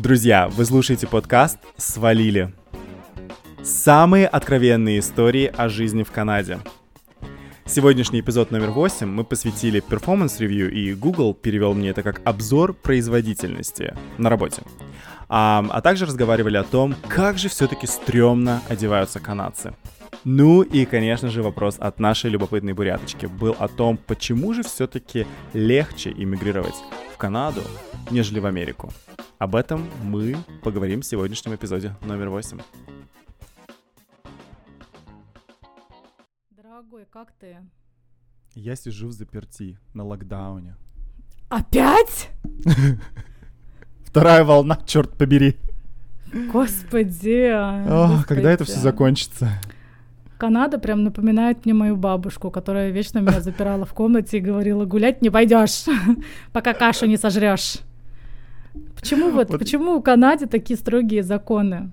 Друзья, вы слушаете подкаст «Свалили». Самые откровенные истории о жизни в Канаде. Сегодняшний эпизод номер 8 мы посвятили performance review, и Google перевел мне это как обзор производительности на работе. А, а также разговаривали о том, как же все-таки стрёмно одеваются канадцы. Ну и, конечно же, вопрос от нашей любопытной буряточки был о том, почему же все-таки легче иммигрировать в Канаду, нежели в Америку. Об этом мы поговорим в сегодняшнем эпизоде номер 8. Дорогой, как ты? Я сижу в заперти на локдауне. Опять? Вторая волна, черт побери. Господи. О, когда это все закончится? Канада прям напоминает мне мою бабушку, которая вечно меня запирала в комнате и говорила, гулять не пойдешь, пока кашу не сожрешь. Почему вот, вот, почему в Канаде такие строгие законы?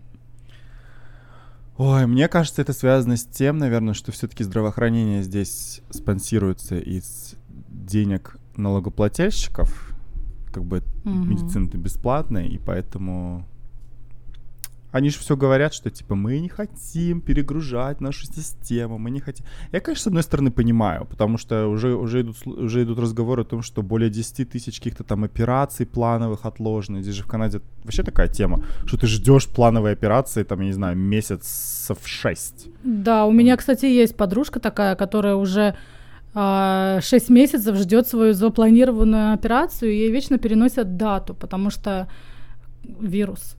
Ой, мне кажется, это связано с тем, наверное, что все-таки здравоохранение здесь спонсируется из денег налогоплательщиков, как бы угу. медицина-то бесплатная, и поэтому они же все говорят, что типа мы не хотим перегружать нашу систему, мы не хотим. Я, конечно, с одной стороны понимаю, потому что уже, уже, идут, уже идут разговоры о том, что более 10 тысяч каких-то там операций плановых отложено. Здесь же в Канаде вообще такая тема, что ты ждешь плановые операции, там, я не знаю, месяцев 6. Да, у меня, кстати, есть подружка такая, которая уже а, 6 месяцев ждет свою запланированную операцию, и ей вечно переносят дату, потому что вирус.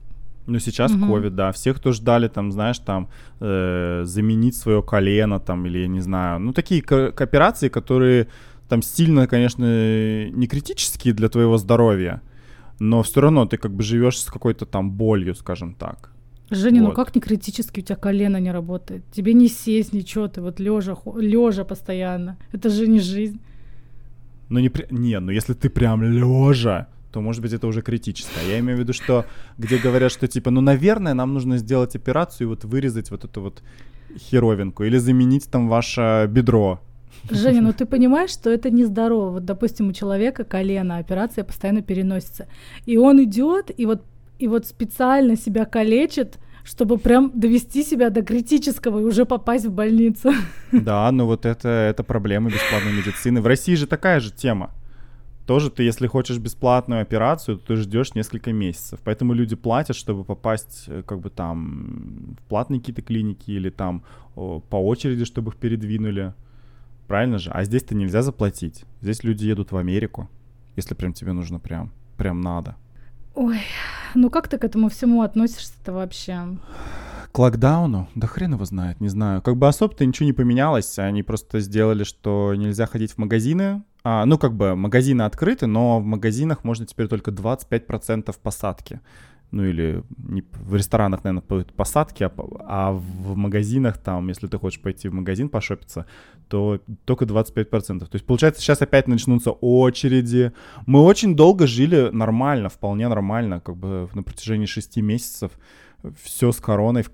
Ну, сейчас угу. да. Всех, кто ждали, там, знаешь, там, э, заменить свое колено, там, или, я не знаю, ну, такие кооперации, которые там сильно, конечно, не критические для твоего здоровья, но все равно ты как бы живешь с какой-то там болью, скажем так. Женя, ну вот. ну как не критически у тебя колено не работает? Тебе не сесть, ничего, ты вот лежа, лежа постоянно. Это же не жизнь. Ну не, при... не, ну если ты прям лежа, то, может быть, это уже критическое. Я имею в виду, что где говорят, что типа, ну, наверное, нам нужно сделать операцию и вот вырезать вот эту вот херовинку или заменить там ваше бедро. Женя, ну ты понимаешь, что это нездорово. Вот, допустим, у человека колено, операция постоянно переносится. И он идет и вот, и вот специально себя калечит, чтобы прям довести себя до критического и уже попасть в больницу. Да, ну вот это, это проблема бесплатной медицины. В России же такая же тема тоже ты, если хочешь бесплатную операцию, то ты ждешь несколько месяцев. Поэтому люди платят, чтобы попасть, э, как бы там, в платные какие-то клиники или там по очереди, чтобы их передвинули. Правильно же? А здесь-то нельзя заплатить. Здесь люди едут в Америку, если прям тебе нужно прям, прям надо. Ой, ну как ты к этому всему относишься-то вообще? К локдауну? Да хрен его знает, не знаю. Как бы особо-то ничего не поменялось. Они просто сделали, что нельзя ходить в магазины, а, ну, как бы магазины открыты, но в магазинах можно теперь только 25% посадки. Ну или не, в ресторанах, наверное, будут посадки, а, а в магазинах там, если ты хочешь пойти в магазин пошопиться, то только 25%. То есть, получается, сейчас опять начнутся очереди. Мы очень долго жили нормально, вполне нормально, как бы на протяжении 6 месяцев. Все с короной,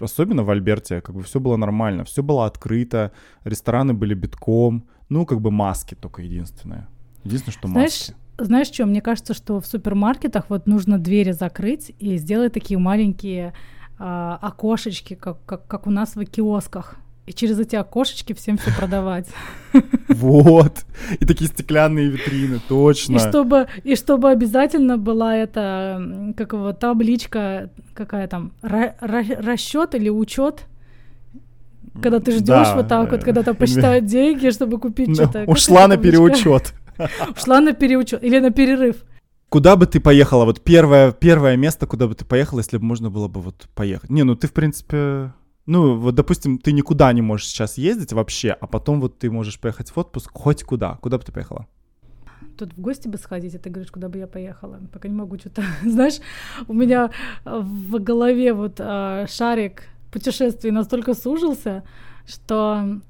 особенно в Альберте, как бы все было нормально, все было открыто, рестораны были битком, ну, как бы маски только единственное. Единственное, что Знаешь, маски. Знаешь что, мне кажется, что в супермаркетах вот нужно двери закрыть и сделать такие маленькие э, окошечки, как, как, как у нас в киосках. И через эти окошечки всем все продавать. Вот. И такие стеклянные витрины, точно. И чтобы, и чтобы обязательно была эта, как его, табличка, какая там, расчет или учет когда ты ждешь да. вот так вот, когда там посчитают деньги, чтобы купить ну, что-то. Ушла на переучет. Ушла на переучет или на перерыв. Куда бы ты поехала? Вот первое, первое место, куда бы ты поехала, если бы можно было бы вот поехать. Не, ну ты, в принципе, ну, вот, допустим, ты никуда не можешь сейчас ездить вообще, а потом вот ты можешь поехать в отпуск хоть куда. Куда бы ты поехала? Тут в гости бы сходить, а ты говоришь, куда бы я поехала. Пока не могу что-то... Знаешь, у меня в голове вот а, шарик путешествий настолько сужился, что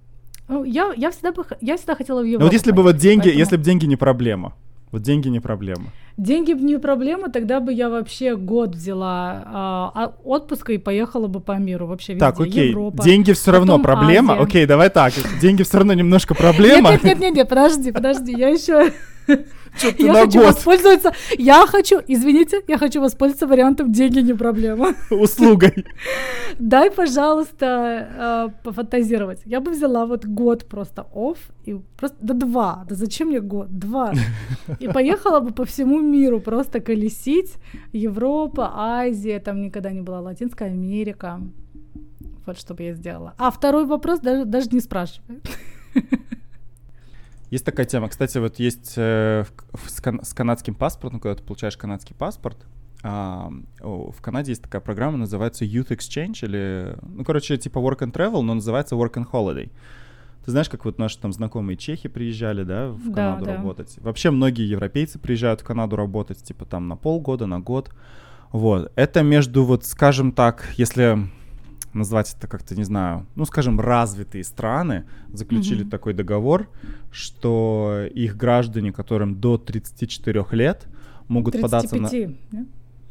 ну, я, я, всегда бы, я всегда хотела в Европу. Ну вот если бы вот деньги, поэтому... если бы деньги не проблема, вот деньги не проблема. Деньги не проблема, тогда бы я вообще год взяла а, отпуска и поехала бы по миру вообще везде. Так, окей, Европа, деньги все равно проблема. Окей, давай так, деньги все равно немножко проблема. Нет, нет, нет, нет, подожди, подожди, я еще Я хочу воспользоваться, я хочу, извините, я хочу воспользоваться вариантом «деньги не проблема». Услугой. Дай, пожалуйста, э, пофантазировать. Я бы взяла вот год просто офф, и просто, да два, да зачем мне год, два. И поехала бы по всему миру просто колесить. Европа, Азия, там никогда не была, Латинская Америка. Вот что бы я сделала. А второй вопрос даже, даже не спрашивай. Есть такая тема. Кстати, вот есть э, в, с, кан- с канадским паспортом, когда ты получаешь канадский паспорт, а, в Канаде есть такая программа, называется Youth Exchange, или, ну, короче, типа Work and Travel, но называется Work and Holiday. Ты знаешь, как вот наши там знакомые чехи приезжали, да, в Да, Канаду да. работать. Вообще многие европейцы приезжают в Канаду работать, типа там на полгода, на год. Вот. Это между, вот, скажем так, если назвать это как-то, не знаю, ну, скажем, развитые страны заключили Мгм. такой договор, что их граждане, которым до 34 лет, могут податься на... 35, да?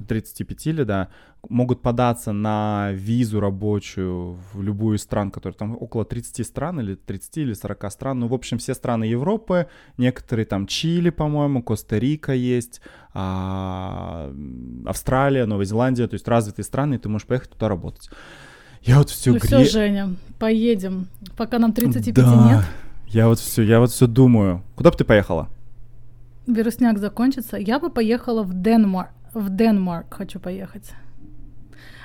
35 или да, могут податься на визу рабочую в любую из стран, которые там около 30 стран или 30 или 40 стран, ну, в общем, все страны Европы, некоторые там Чили, по-моему, Коста-Рика есть, а, Австралия, Новая Зеландия, то есть развитые страны, и ты можешь поехать туда работать. Я вот все Ну все, Женя, поедем. Пока нам 35 да, нет, я вот все, я вот все думаю. Куда бы ты поехала? вирусняк закончится, я бы поехала в Денмарк. В Денмарк хочу поехать.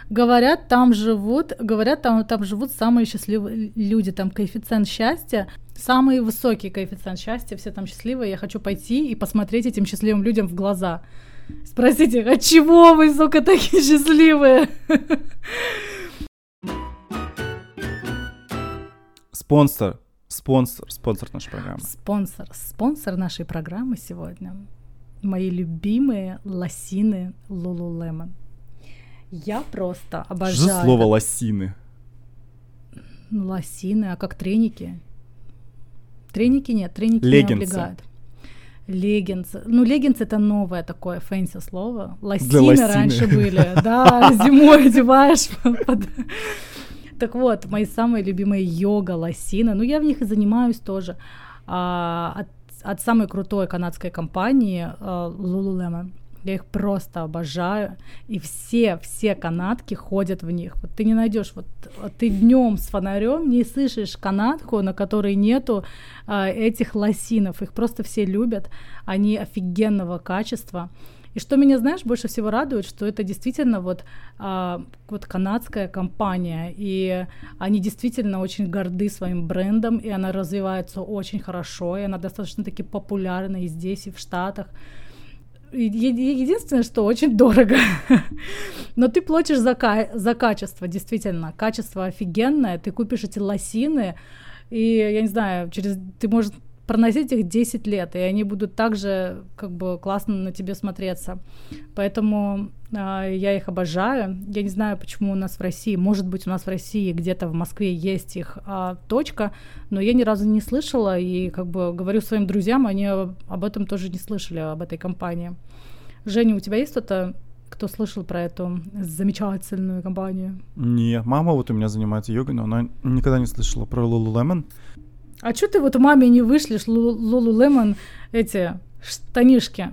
Говорят, там живут, говорят, там, там живут самые счастливые люди, там коэффициент счастья, самый высокий коэффициент счастья, все там счастливые. Я хочу пойти и посмотреть этим счастливым людям в глаза. Спросите, от чего вы, сука, такие счастливые? Спонсор, спонсор, спонсор нашей программы. Спонсор, спонсор нашей программы сегодня. Мои любимые лосины Lululemon. Я просто Что обожаю за слово лосины? Ну, лосины, а как треники? Треники нет, треники Леггинсы. не облегают. Леггинсы. Ну, леггинсы это новое такое fancy слово. Лосины, лосины. раньше были. Да, зимой одеваешь. под- Так вот, мои самые любимые йога лосины. Ну, я в них и занимаюсь тоже. А, от, от самой крутой канадской компании а, Lululemon. Я их просто обожаю. И все, все канатки ходят в них. Вот ты не найдешь, вот а ты днем с фонарем не слышишь канатку, на которой нету а, этих лосинов. Их просто все любят. Они офигенного качества. И что меня, знаешь, больше всего радует, что это действительно вот, а, вот канадская компания, и они действительно очень горды своим брендом, и она развивается очень хорошо, и она достаточно таки популярна и здесь, и в Штатах. Единственное, что очень дорого. Но ты платишь за, ка- за качество, действительно. Качество офигенное. Ты купишь эти лосины, и, я не знаю, через ты можешь проносить их 10 лет, и они будут также как бы классно на тебе смотреться. Поэтому а, я их обожаю. Я не знаю, почему у нас в России, может быть, у нас в России где-то в Москве есть их а, точка, но я ни разу не слышала, и как бы говорю своим друзьям, они об этом тоже не слышали, об этой компании. Женя, у тебя есть кто-то, кто слышал про эту замечательную компанию? Не, мама вот у меня занимается йогой, но она никогда не слышала про Lululemon. А что ты вот маме не вышлешь Lululemon эти штанишки?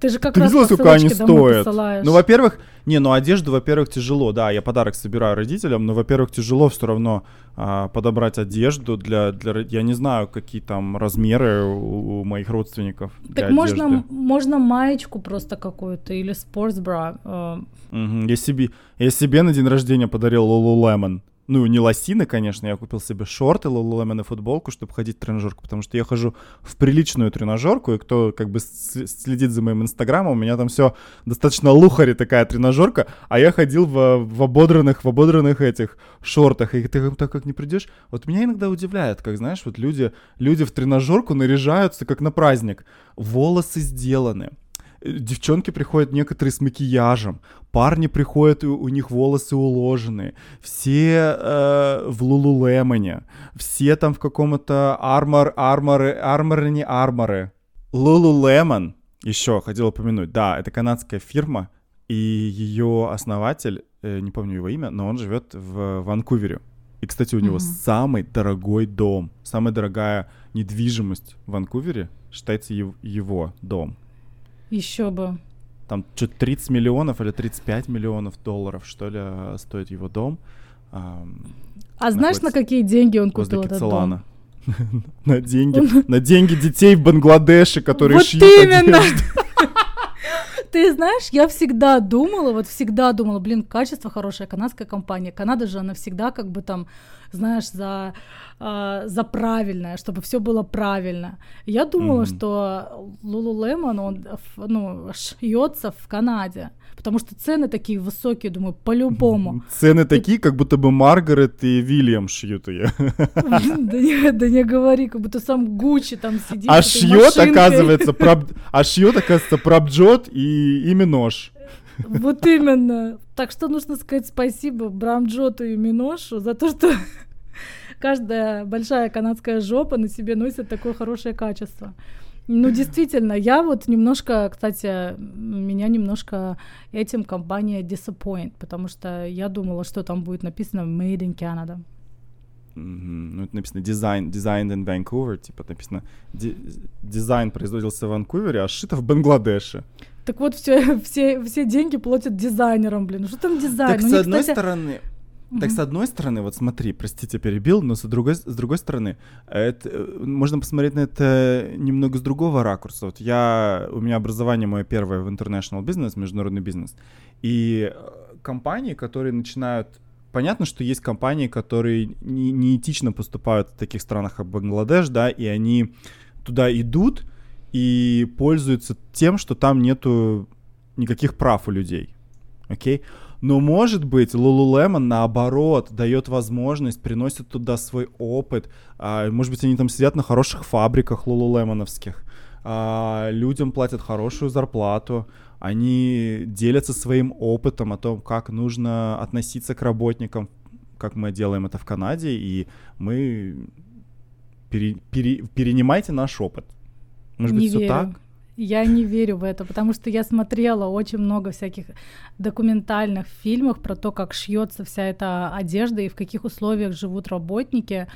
Ты же как Ты раз видела, сколько они стоят? посылаешь. Ну, во-первых, не, ну одежду, во-первых, тяжело. Да, я подарок собираю родителям, но, во-первых, тяжело все равно а, подобрать одежду для, для... Я не знаю, какие там размеры у, у моих родственников так можно, одежды. можно маечку просто какую-то или спортсбра. э, Мгм. Я себе, я себе на день рождения подарил Lululemon. Ну, не лосины, конечно, я купил себе шорты Lululemon и футболку, чтобы ходить в тренажерку, потому что я хожу в приличную тренажерку, и кто как бы следит за моим инстаграмом, у меня там все достаточно лухари такая тренажерка, а я ходил в, в ободранных, в ободранных этих шортах, и ты так как не придешь, вот меня иногда удивляет, как, знаешь, вот люди, люди в тренажерку наряжаются, как на праздник, волосы сделаны, Девчонки приходят некоторые с макияжем, парни приходят, и у у них волосы уложены, все э, в Лулулемоне, все там в каком-то армор, арморы, арморы, не арморы. Lululemon, еще хотел упомянуть, да, это канадская фирма, и ее основатель, э, не помню его имя, но он живет в Ванкувере. И, кстати, у него Мгм. самый дорогой дом, самая дорогая недвижимость в Ванкувере считается его дом. Еще бы. Там что-то 30 миллионов или 35 миллионов долларов, что ли, стоит его дом. Ам, А знаешь, на какие деньги он купил этот дом? На деньги, на деньги детей в Бангладеше, которые Вот шьют именно. одежду. Ты знаешь, я всегда думала, вот всегда думала, блин, качество хорошее, канадская компания. Канада же, она всегда как бы там, знаешь, за, а, за правильное, чтобы все было правильно. Я думала, Мгм. что Lululemon, он, ф- ну, шьется в Канаде, потому что цены такие высокие, думаю, по-любому. Цены такие, как будто бы Маргарет и Вильям шьют ее. Да не, да не говори, как будто сам Гуччи там сидит. А шьет, оказывается, проб- а шьет, оказывается, пробджот и ими нож. Вот именно. Так что нужно сказать спасибо Брамджоту и Миношу за то, что каждая большая канадская жопа на себе носит такое хорошее качество. Ну, действительно, я вот немножко, кстати, меня немножко этим компания disappoint, потому что я думала, что там будет написано Made in Canada. Мгм. Ну, это написано дизайн, designed in Vancouver, типа написано ди- дизайн производился в Ванкувере, а сшито в Бангладеше. Так вот, все, все, все деньги платят дизайнерам, блин. Ну, Что там дизайн? Так У с них, одной кстати, стороны, так с одной стороны, вот смотри, простите, перебил, но с другой, с другой стороны, это, э, можно посмотреть на это немного с другого ракурса. Вот я, у меня образование мое первое в international business, международный бизнес, и э, компании, которые начинают Понятно, что есть компании, которые не- неэтично поступают в таких странах, как Бангладеш, да, и они туда идут и пользуются тем, что там нету никаких прав у людей. Окей? Но, может быть, Lululemon, наоборот, дает возможность, приносит туда свой опыт. А, может быть, они там сидят на хороших фабриках лулулемоновских. А, людям платят хорошую зарплату. Они делятся своим опытом о том, как нужно относиться к работникам, как мы делаем это в Канаде. И мы... пере- пере- перенимайте наш опыт. Может не быть, все верю. так? Я не верю в это, потому что я смотрела очень много всяких документальных фильмов про то, как шьется вся эта одежда и в каких условиях живут работники.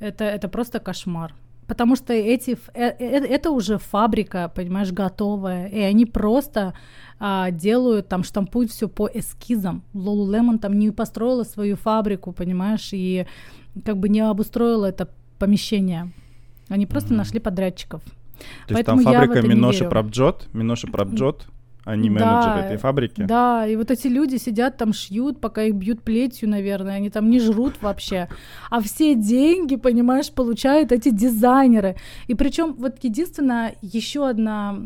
Это, это просто кошмар. Потому что эти, ф- э- э- это уже фабрика, понимаешь, готовая, и они просто а, делают, там, штампуют все по эскизам. Lululemon там не построила свою фабрику, понимаешь, и как бы не обустроила это помещение. Они просто Мгм. нашли подрядчиков. То есть Поэтому там фабрика Миноши верю. Пробджот, Миноши Пробджот, они Да, менеджеры этой фабрики. Да, и вот эти люди сидят там, шьют, пока их бьют плетью, наверное, они там не жрут вообще. А все деньги, понимаешь, получают эти дизайнеры. И причем вот единственная еще одна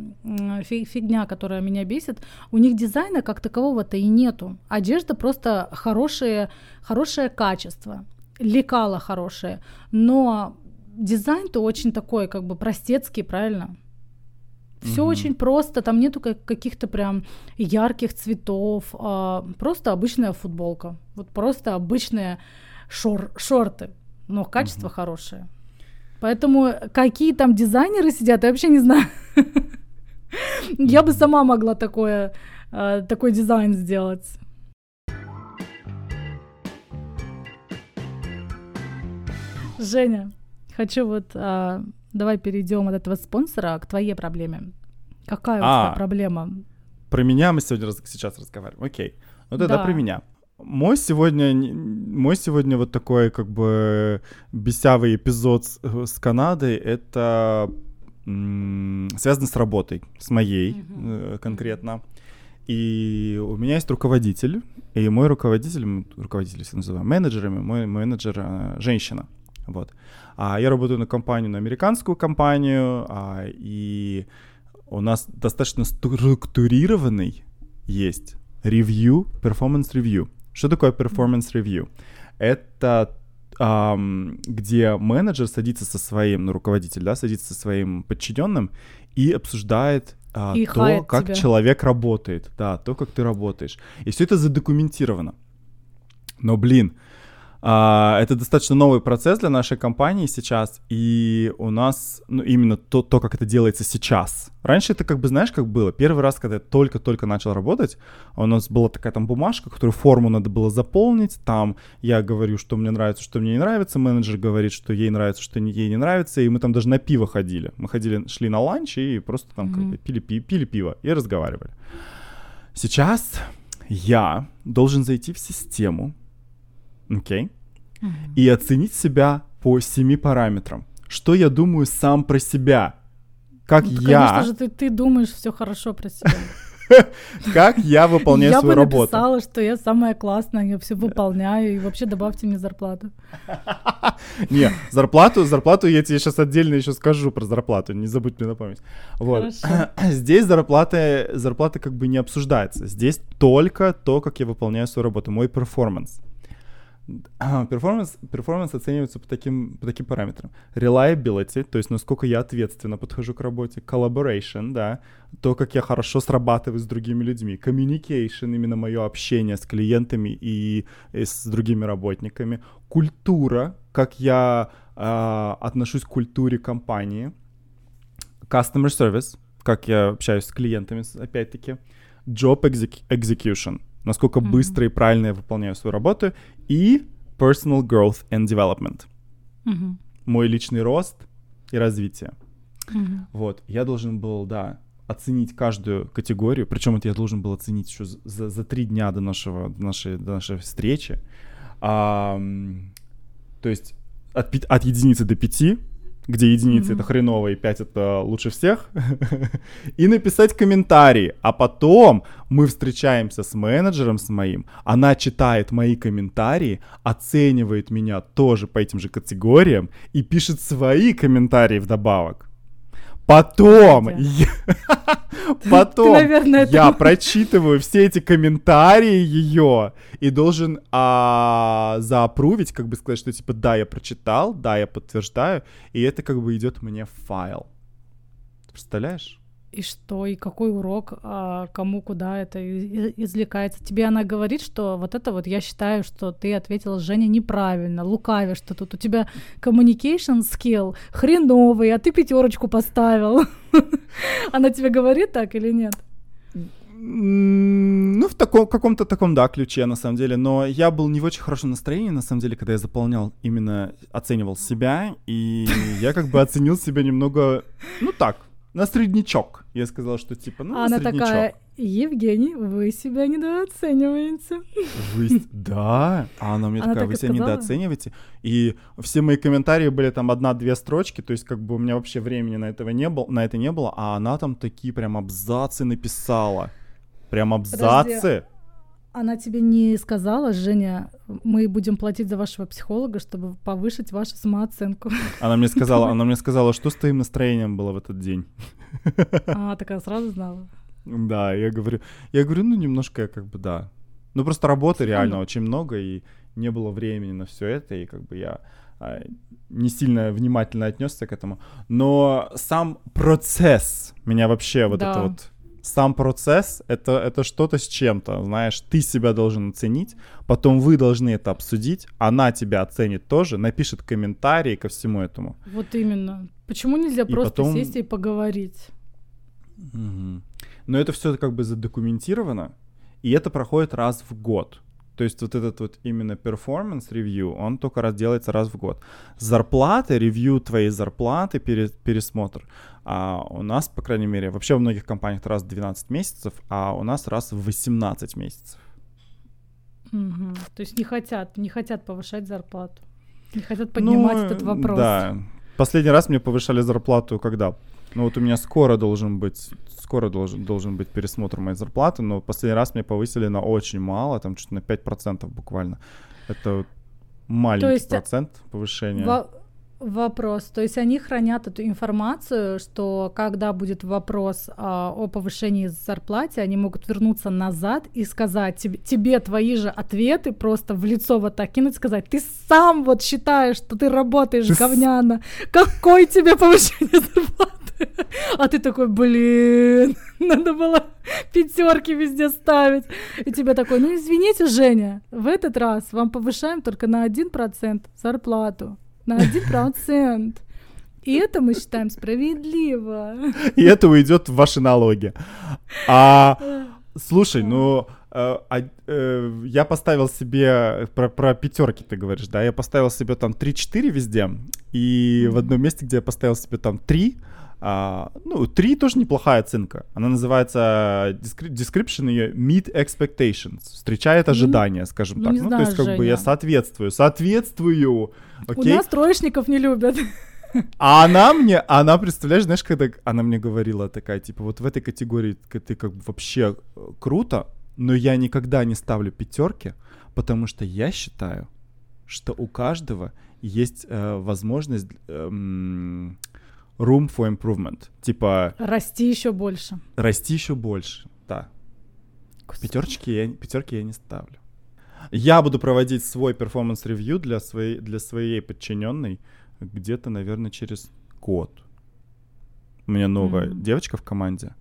фигня, которая меня бесит, у них дизайна как такового-то и нету. Одежда просто хорошее, хорошее качество, лекала хорошее, но дизайн-то очень такой, как бы простецкий, правильно? Все Мгм. очень просто, там нету как- каких-то прям ярких цветов, а, просто обычная футболка, вот просто обычные шор- шорты, но качество хорошее. Поэтому какие там дизайнеры сидят, я вообще не знаю. Я бы сама могла такое, а, такой дизайн сделать. Женя, хочу вот, а, давай перейдем от этого спонсора к твоей проблеме. Какая у А. тебя проблема? Про меня мы сегодня раз- сейчас разговариваем. Окей. Ну тогда Да. про меня. Мой сегодня, мой сегодня вот такой как бы бесявый эпизод с, э, с Канадой, это м, связано с работой, с моей Мгм. э, конкретно. И у меня есть руководитель, и мой руководитель, мы руководители все называем менеджерами, мой менеджер э, женщина. Вот. А я работаю на компанию, на американскую компанию, а, и у нас достаточно структурированный есть ревью, performance review. Что такое performance review? Это ам, где менеджер садится со своим, ну, руководитель, да, садится со своим подчиненным и обсуждает а, И то, как тебя. человек работает, да, то, как ты работаешь. И все это задокументировано. Но, блин, А, это достаточно новый процесс для нашей компании сейчас, и у нас ну, именно то, то, как это делается сейчас. Раньше это как бы, знаешь, как было? Первый раз, когда я только-только начал работать, у нас была такая там бумажка, которую форму надо было заполнить, там я говорю, что мне нравится, что мне не нравится, менеджер говорит, что ей нравится, что ей не нравится, и мы там даже на пиво ходили. Мы ходили, шли на ланч и просто там mm-hmm. как пили, пили, пили пиво и разговаривали. Сейчас я должен зайти в систему, окей, okay, mm-hmm. и оценить себя по семи параметрам. Что я думаю сам про себя? Как ну, я... Конечно же, ты, ты думаешь все хорошо про себя. Как я выполняю свою работу? Я бы написала, что я самая классная, я все выполняю, и вообще добавьте мне зарплату. Не, зарплату, зарплату я тебе сейчас отдельно еще скажу про зарплату, не забудь мне напомнить. Вот. Здесь зарплата, зарплата как бы не обсуждается. Здесь только то, как я выполняю свою работу, мой performance. Performance, performance оценивается по таким, по таким параметрам. Reliability, то есть насколько я ответственно подхожу к работе. Collaboration, да, то, как я хорошо срабатываю с другими людьми. Communication, именно мое общение с клиентами и, и с другими работниками. Культура, как я э, отношусь к культуре компании. Customer service, как я общаюсь с клиентами, опять-таки. Job execution, насколько mm-hmm. быстро и правильно я выполняю свою работу, и personal growth and development. Mm-hmm. Мой личный рост и развитие. Mm-hmm. Вот, я должен был, да, оценить каждую категорию, причем это я должен был оценить еще за, за три дня до, нашего, до, нашей, до нашей встречи. А, то есть от, от единицы до пяти где единицы mm-hmm. это хреново и 5 это лучше всех, и написать комментарии. А потом мы встречаемся с менеджером с моим, она читает мои комментарии, оценивает меня тоже по этим же категориям и пишет свои комментарии вдобавок. Потом, я, потом Ты, наверное, я прочитываю все эти комментарии ее и должен а, заапрувить, как бы сказать, что типа да, я прочитал, да, я подтверждаю, и это как бы идет мне в файл. Представляешь? И что, и какой урок, а, кому, куда это извлекается. Тебе она говорит, что вот это вот я считаю, что ты ответила Женя неправильно, лукавишь, что тут у тебя communication skill хреновый, а ты пятерочку поставил. Она тебе говорит так или нет? Ну, в таком, каком-то таком, да, ключе, на самом деле. Но я был не в очень хорошем настроении, на самом деле, когда я заполнял, именно оценивал себя. И я как бы оценил себя немного, ну так, на среднячок. Я сказал, что типа, ну, на Она среднячок. такая, Евгений, вы себя недооцениваете. Вы... Да, а она мне она такая, вы себя сказала? недооцениваете. И все мои комментарии были там одна-две строчки, то есть как бы у меня вообще времени на, этого не было, на это не было, а она там такие прям абзацы написала. Прям абзацы. Подожди она тебе не сказала, Женя, мы будем платить за вашего психолога, чтобы повысить вашу самооценку. Она мне сказала, она мне сказала, что с твоим настроением было в этот день. А, такая сразу знала. Да, я говорю, я говорю, ну немножко я как бы да. Ну просто работы реально очень много, и не было времени на все это, и как бы я а, не сильно внимательно отнесся к этому. Но сам процесс меня вообще вот да. это вот сам процесс это, это что-то с чем-то, знаешь, ты себя должен оценить, потом вы должны это обсудить, она тебя оценит тоже, напишет комментарии ко всему этому. Вот именно. Почему нельзя и просто потом... сесть и поговорить? Угу. Но это все как бы задокументировано, и это проходит раз в год. То есть вот этот вот именно performance ревью, он только раз делается раз в год. Зарплаты, ревью твоей зарплаты, пересмотр, а у нас, по крайней мере, вообще в многих компаниях раз в 12 месяцев, а у нас раз в 18 месяцев. Угу. То есть не хотят, не хотят повышать зарплату. Не хотят поднимать ну, этот вопрос. Да. Последний раз мне повышали зарплату когда? Ну вот у меня скоро должен быть, скоро должен, должен быть пересмотр моей зарплаты, но последний раз мне повысили на очень мало, там что-то на 5% буквально. Это маленький есть процент повышения. Во- вопрос. То есть они хранят эту информацию, что когда будет вопрос а, о повышении зарплаты, они могут вернуться назад и сказать тебе, тебе твои же ответы просто в лицо вот так кинуть, сказать, ты сам вот считаешь, что ты работаешь ты говняно, с... какой тебе повышение зарплаты? А ты такой, блин, надо было пятерки везде ставить. И тебе такой, ну извините, Женя, в этот раз вам повышаем только на 1% зарплату. На 1%. И это мы считаем справедливо. И это уйдет в ваши налоги. А слушай, ну э, а, э, я поставил себе про, про пятерки, ты говоришь, да? Я поставил себе там 3-4 везде. И в одном месте, где я поставил себе там 3, а, ну, 3 тоже неплохая оценка. Она называется description ее meet expectations. Встречает ожидания, mm скажем ну, так. Ну, знаю, то есть, как Женя. бы я соответствую. Соответствую. Окей? У нас троечников не любят. А она мне, она, представляешь, знаешь, когда она мне говорила такая, типа, вот в этой категории ты как бы вообще э, круто, но я никогда не ставлю пятерки, потому что я считаю, что у каждого есть э, возможность э, room for improvement. Типа... Расти еще больше. Расти еще больше, да. Пятерочки я, пятерки я не ставлю. Я буду проводить свой performance review для своей, для своей подчиненной где-то, наверное, через год. У меня новая mm-hmm. девочка в команде.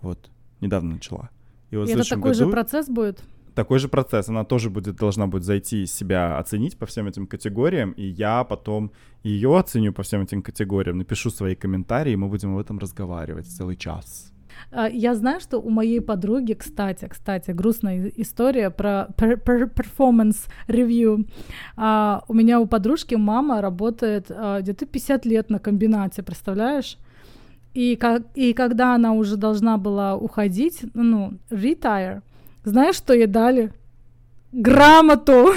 Вот, недавно начала. И вот И это такой году... же процесс будет? Такой же процесс. Она тоже будет, должна будет зайти себя оценить по всем этим категориям, и я потом ее оценю по всем этим категориям, напишу свои комментарии, и мы будем об этом разговаривать целый час. А, я знаю, что у моей подруги, кстати, кстати, грустная история про performance review. А, у меня у подружки мама работает а, где-то 50 лет на комбинате, представляешь? И, как, и когда она уже должна была уходить, ну, retire, знаешь, что ей дали? Грамоту!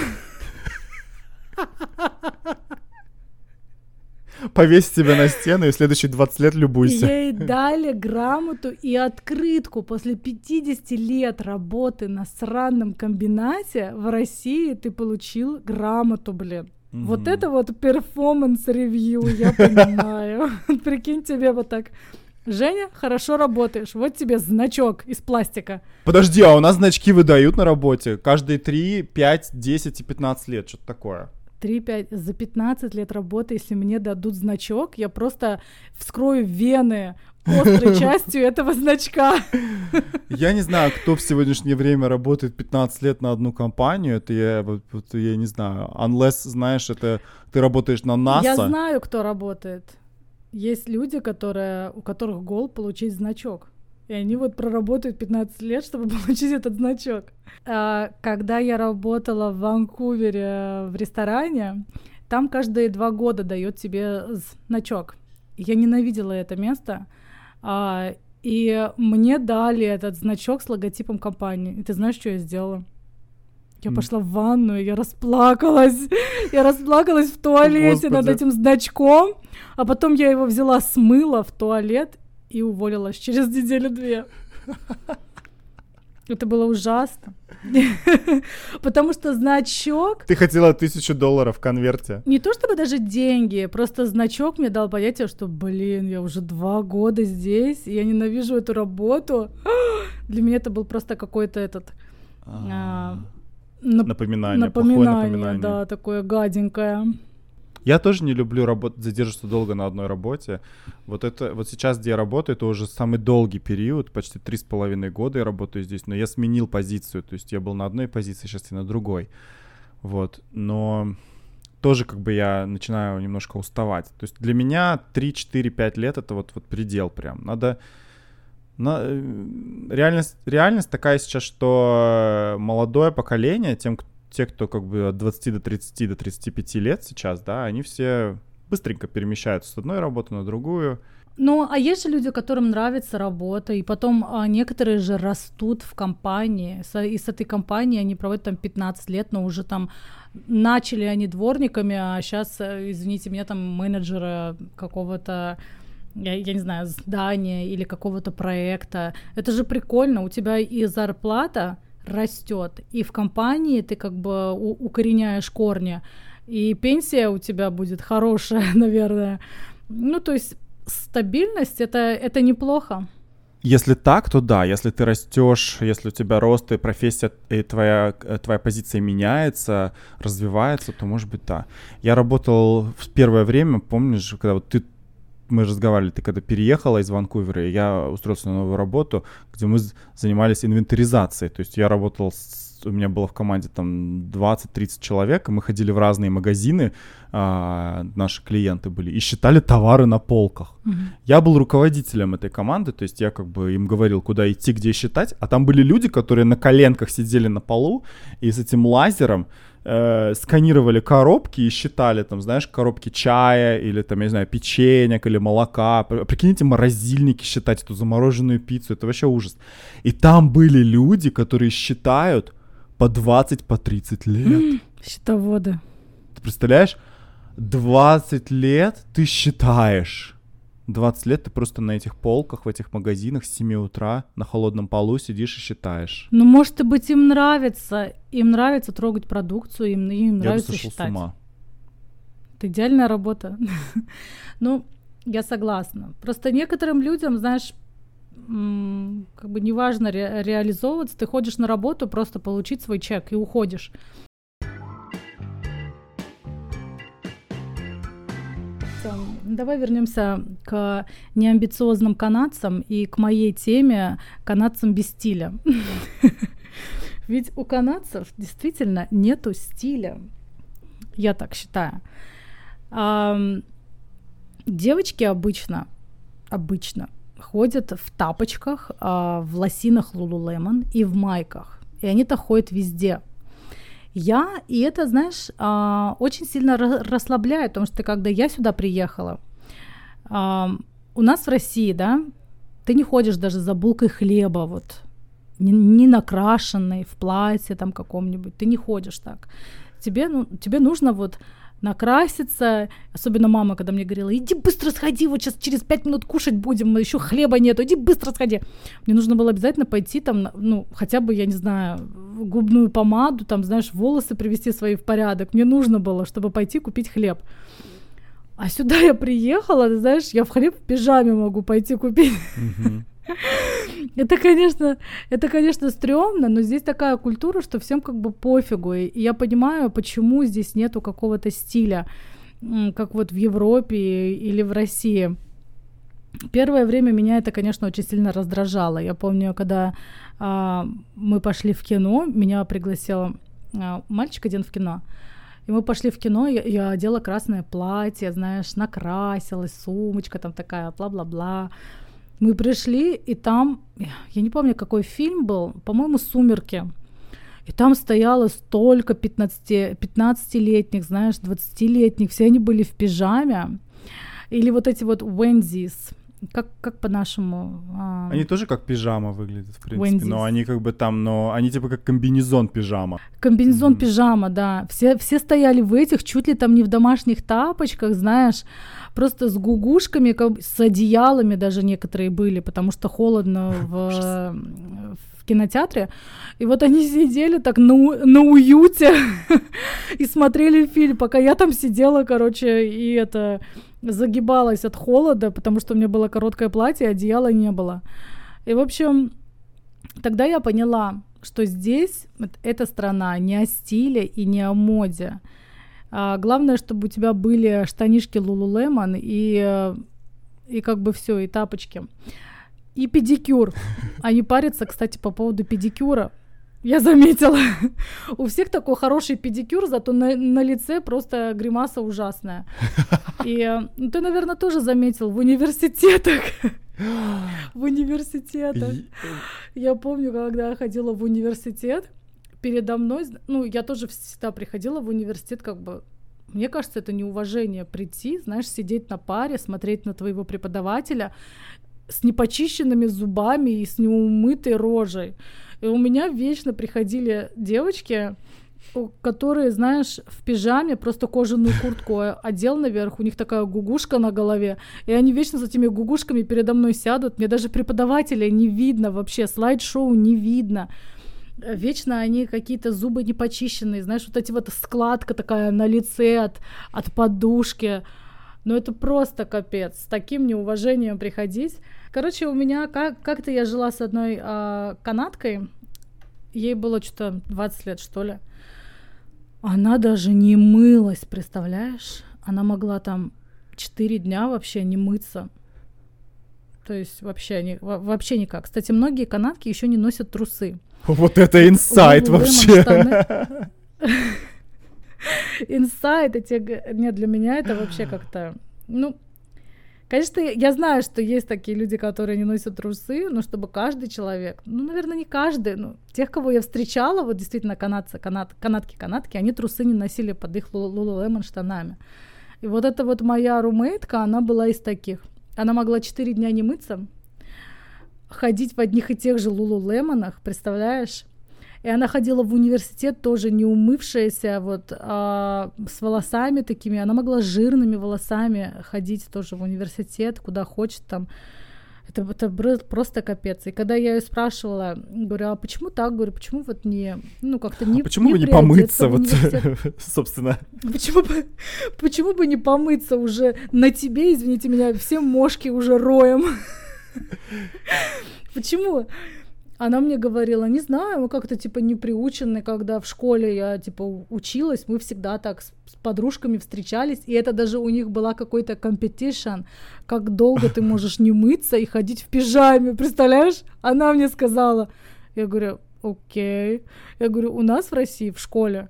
Повесь себя на стену и следующие 20 лет любуйся. Ей дали грамоту и открытку после 50 лет работы на сраном комбинате в России ты получил грамоту, блин. Mm-hmm. Вот это вот performance review, я понимаю. Прикинь, тебе вот так. Женя, хорошо работаешь. Вот тебе значок из пластика. Подожди, а у нас значки выдают на работе каждые 3, 5, 10 и 15 лет, что-то такое. 3-5, за 15 лет работы, если мне дадут значок, я просто вскрою вены острой частью этого значка. Я не знаю, кто в сегодняшнее время работает 15 лет на одну компанию. Это я, вот, я не знаю. Unless, знаешь, это ты работаешь на NASA. Я знаю, кто работает. Есть люди, которые, у которых гол получить значок. И они вот проработают 15 лет, чтобы получить этот значок. А, когда я работала в Ванкувере в ресторане, там каждые два года дает тебе значок. Я ненавидела это место. А, и мне дали этот значок с логотипом компании. И ты знаешь, что я сделала? Я пошла в ванную, я расплакалась. Я расплакалась в туалете Господи. над этим значком. А потом я его взяла, смыла в туалет и уволилась через неделю-две. Это было ужасно. Потому что значок... Ты хотела тысячу долларов в конверте. Не то чтобы даже деньги, просто значок мне дал понятие, что, блин, я уже два года здесь, и я ненавижу эту работу. Для меня это был просто какой-то этот... Нап- напоминание, напоминание, напоминание, да, такое гаденькое. Я тоже не люблю работать, задерживаться долго на одной работе. Вот это, вот сейчас, где я работаю, это уже самый долгий период, почти три с половиной года я работаю здесь, но я сменил позицию, то есть я был на одной позиции, сейчас я на другой. Вот, но тоже как бы я начинаю немножко уставать. То есть для меня 3, 4, 5 лет это вот, вот предел прям. Надо... На, э, реальность, реальность такая сейчас, что молодое поколение, тем, те, кто как бы от 20 до 30 до 35 лет сейчас, да, они все быстренько перемещаются с одной работы на другую. Ну, а есть же люди, которым нравится работа, и потом а, некоторые же растут в компании, и с этой компанией они проводят там 15 лет, но уже там начали они дворниками, а сейчас, э, извините меня, там менеджера какого-то я, я не знаю, здания или какого-то проекта. Это же прикольно, у тебя и зарплата, растет. И в компании ты как бы укореняешь корни, и пенсия у тебя будет хорошая, наверное. Ну, то есть стабильность это, это неплохо. Если так, то да. Если ты растешь, если у тебя рост и профессия, и твоя, твоя позиция меняется, развивается, то может быть да. Я работал в первое время, помнишь, когда вот ты мы разговаривали, ты когда переехала из Ванкувера, я устроился на новую работу, где мы занимались инвентаризацией. То есть я работал с у меня было в команде там 20-30 человек, и мы ходили в разные магазины, а, наши клиенты были, и считали товары на полках. Mm-hmm. Я был руководителем этой команды, то есть я как бы им говорил, куда идти, где считать, а там были люди, которые на коленках сидели на полу, и с этим лазером э, сканировали коробки и считали, там, знаешь, коробки чая или, там, я не знаю, печенек или молока. Прикиньте, морозильники считать, эту замороженную пиццу, это вообще ужас. И там были люди, которые считают по 20, по 30 лет. Счетоводы. Ты представляешь? 20 лет ты считаешь. 20 лет ты просто на этих полках, в этих магазинах с 7 утра на холодном полу сидишь и считаешь. Ну, может быть, им нравится. Им нравится трогать продукцию, им, им нравится я бы считать. С ума. Это идеальная работа. ну, я согласна. Просто некоторым людям, знаешь, как бы неважно ре- реализовываться, ты ходишь на работу, просто получить свой чек и уходишь. Давай вернемся к неамбициозным канадцам и к моей теме канадцам без стиля. Ведь у канадцев действительно нету стиля. Я так считаю. Девочки обычно, обычно ходят в тапочках, а, в лосинах Lululemon и в майках. И они-то ходят везде. Я, и это, знаешь, а, очень сильно расслабляет, потому что когда я сюда приехала, а, у нас в России, да, ты не ходишь даже за булкой хлеба, вот, не, накрашенной, в платье там каком-нибудь, ты не ходишь так. Тебе, ну, тебе нужно вот накраситься. Особенно мама, когда мне говорила, иди быстро сходи, вот сейчас через пять минут кушать будем, еще хлеба нету, иди быстро сходи. Мне нужно было обязательно пойти там, ну, хотя бы, я не знаю, губную помаду, там, знаешь, волосы привести свои в порядок. Мне нужно было, чтобы пойти купить хлеб. А сюда я приехала, знаешь, я в хлеб в пижаме могу пойти купить. Mm-hmm. Это, конечно, это, конечно, стрёмно, но здесь такая культура, что всем как бы пофигу. И я понимаю, почему здесь нету какого-то стиля, как вот в Европе или в России. Первое время меня это, конечно, очень сильно раздражало. Я помню, когда а, мы пошли в кино, меня пригласил а, мальчик один в кино. И мы пошли в кино, я, я одела красное платье, знаешь, накрасилась, сумочка там такая, бла-бла-бла. Мы пришли, и там, я не помню, какой фильм был, по-моему, «Сумерки». И там стояло столько 15, 15-летних, знаешь, 20-летних, все они были в пижаме. Или вот эти вот Wendy's, как, как по-нашему? А... Они тоже как пижама выглядят, в принципе, Wendy's. но они как бы там, но они типа как комбинезон пижама. Комбинезон mm-hmm. пижама, да. Все, все стояли в этих, чуть ли там не в домашних тапочках, знаешь, просто с гугушками, как, с одеялами даже некоторые были, потому что холодно в, в кинотеатре. И вот они сидели так на, на уюте и смотрели фильм, пока я там сидела, короче, и это загибалась от холода, потому что у меня было короткое платье, одеяла не было. И, в общем, тогда я поняла, что здесь эта страна не о стиле и не о моде. А главное, чтобы у тебя были штанишки Lululemon и, и как бы все, и тапочки. И педикюр. Они парятся, кстати, по поводу педикюра. Я заметила. У всех такой хороший педикюр, зато на, на лице просто гримаса ужасная. И ну, ты, наверное, тоже заметил в университетах. В университетах. Я помню, когда я ходила в университет, передо мной, ну, я тоже всегда приходила в университет, как бы, мне кажется, это неуважение прийти, знаешь, сидеть на паре, смотреть на твоего преподавателя с непочищенными зубами и с неумытой рожей. И у меня вечно приходили девочки, которые, знаешь, в пижаме просто кожаную куртку одел наверх, у них такая гугушка на голове, и они вечно с этими гугушками передо мной сядут. Мне даже преподавателя не видно вообще, слайд-шоу не видно вечно они какие-то зубы непочищенные, знаешь, вот эти вот складка такая на лице от, от подушки. Ну это просто капец, с таким неуважением приходить. Короче, у меня как- как-то я жила с одной э, канадкой, ей было что-то 20 лет, что ли. Она даже не мылась, представляешь? Она могла там четыре дня вообще не мыться. То есть вообще, не, вообще никак. Кстати, многие канатки еще не носят трусы. Вот это инсайт вообще. Инсайт, эти... Нет, для меня это вообще как-то... Ну, Конечно, я знаю, что есть такие люди, которые не носят трусы, но чтобы каждый человек, ну, наверное, не каждый, но тех, кого я встречала, вот действительно канадцы, канат, канатки, канатки, они трусы не носили под их лулулемон штанами. И вот эта вот моя румейтка, она была из таких. Она могла 4 дня не мыться, ходить в одних и тех же лулулемонах, представляешь? И она ходила в университет тоже не умывшаяся, вот а, с волосами такими. Она могла жирными волосами ходить тоже в университет, куда хочет там. Это, это просто капец. И когда я ее спрашивала, говорю, а почему так? Говорю, почему вот не, ну как-то не а Почему не бы не помыться, вот, собственно? Почему бы, почему бы не помыться уже на тебе, извините меня, все мошки уже роем? Почему? Она мне говорила, не знаю, мы как-то типа не приучены, когда в школе я типа училась, мы всегда так с, с подружками встречались, и это даже у них была какой-то competition, как долго ты можешь не мыться и ходить в пижаме, представляешь? Она мне сказала, я говорю, окей, я говорю, у нас в России в школе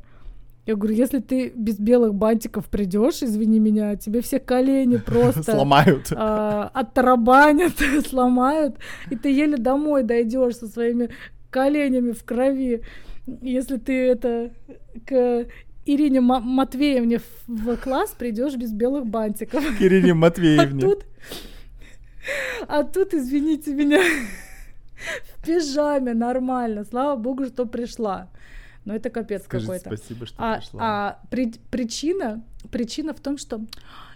я говорю, если ты без белых бантиков придешь, извини меня, тебе все колени просто сломают, а, оттарабанят, сломают, и ты еле домой дойдешь со своими коленями в крови. Если ты это к Ирине Матвеевне в класс придешь без белых бантиков. К Ирине Матвеевне. А тут, а тут извините меня, в пижаме нормально. Слава богу, что пришла. Но это капец Скажи какой-то. спасибо, что а, пришла. А при, причина, причина в том, что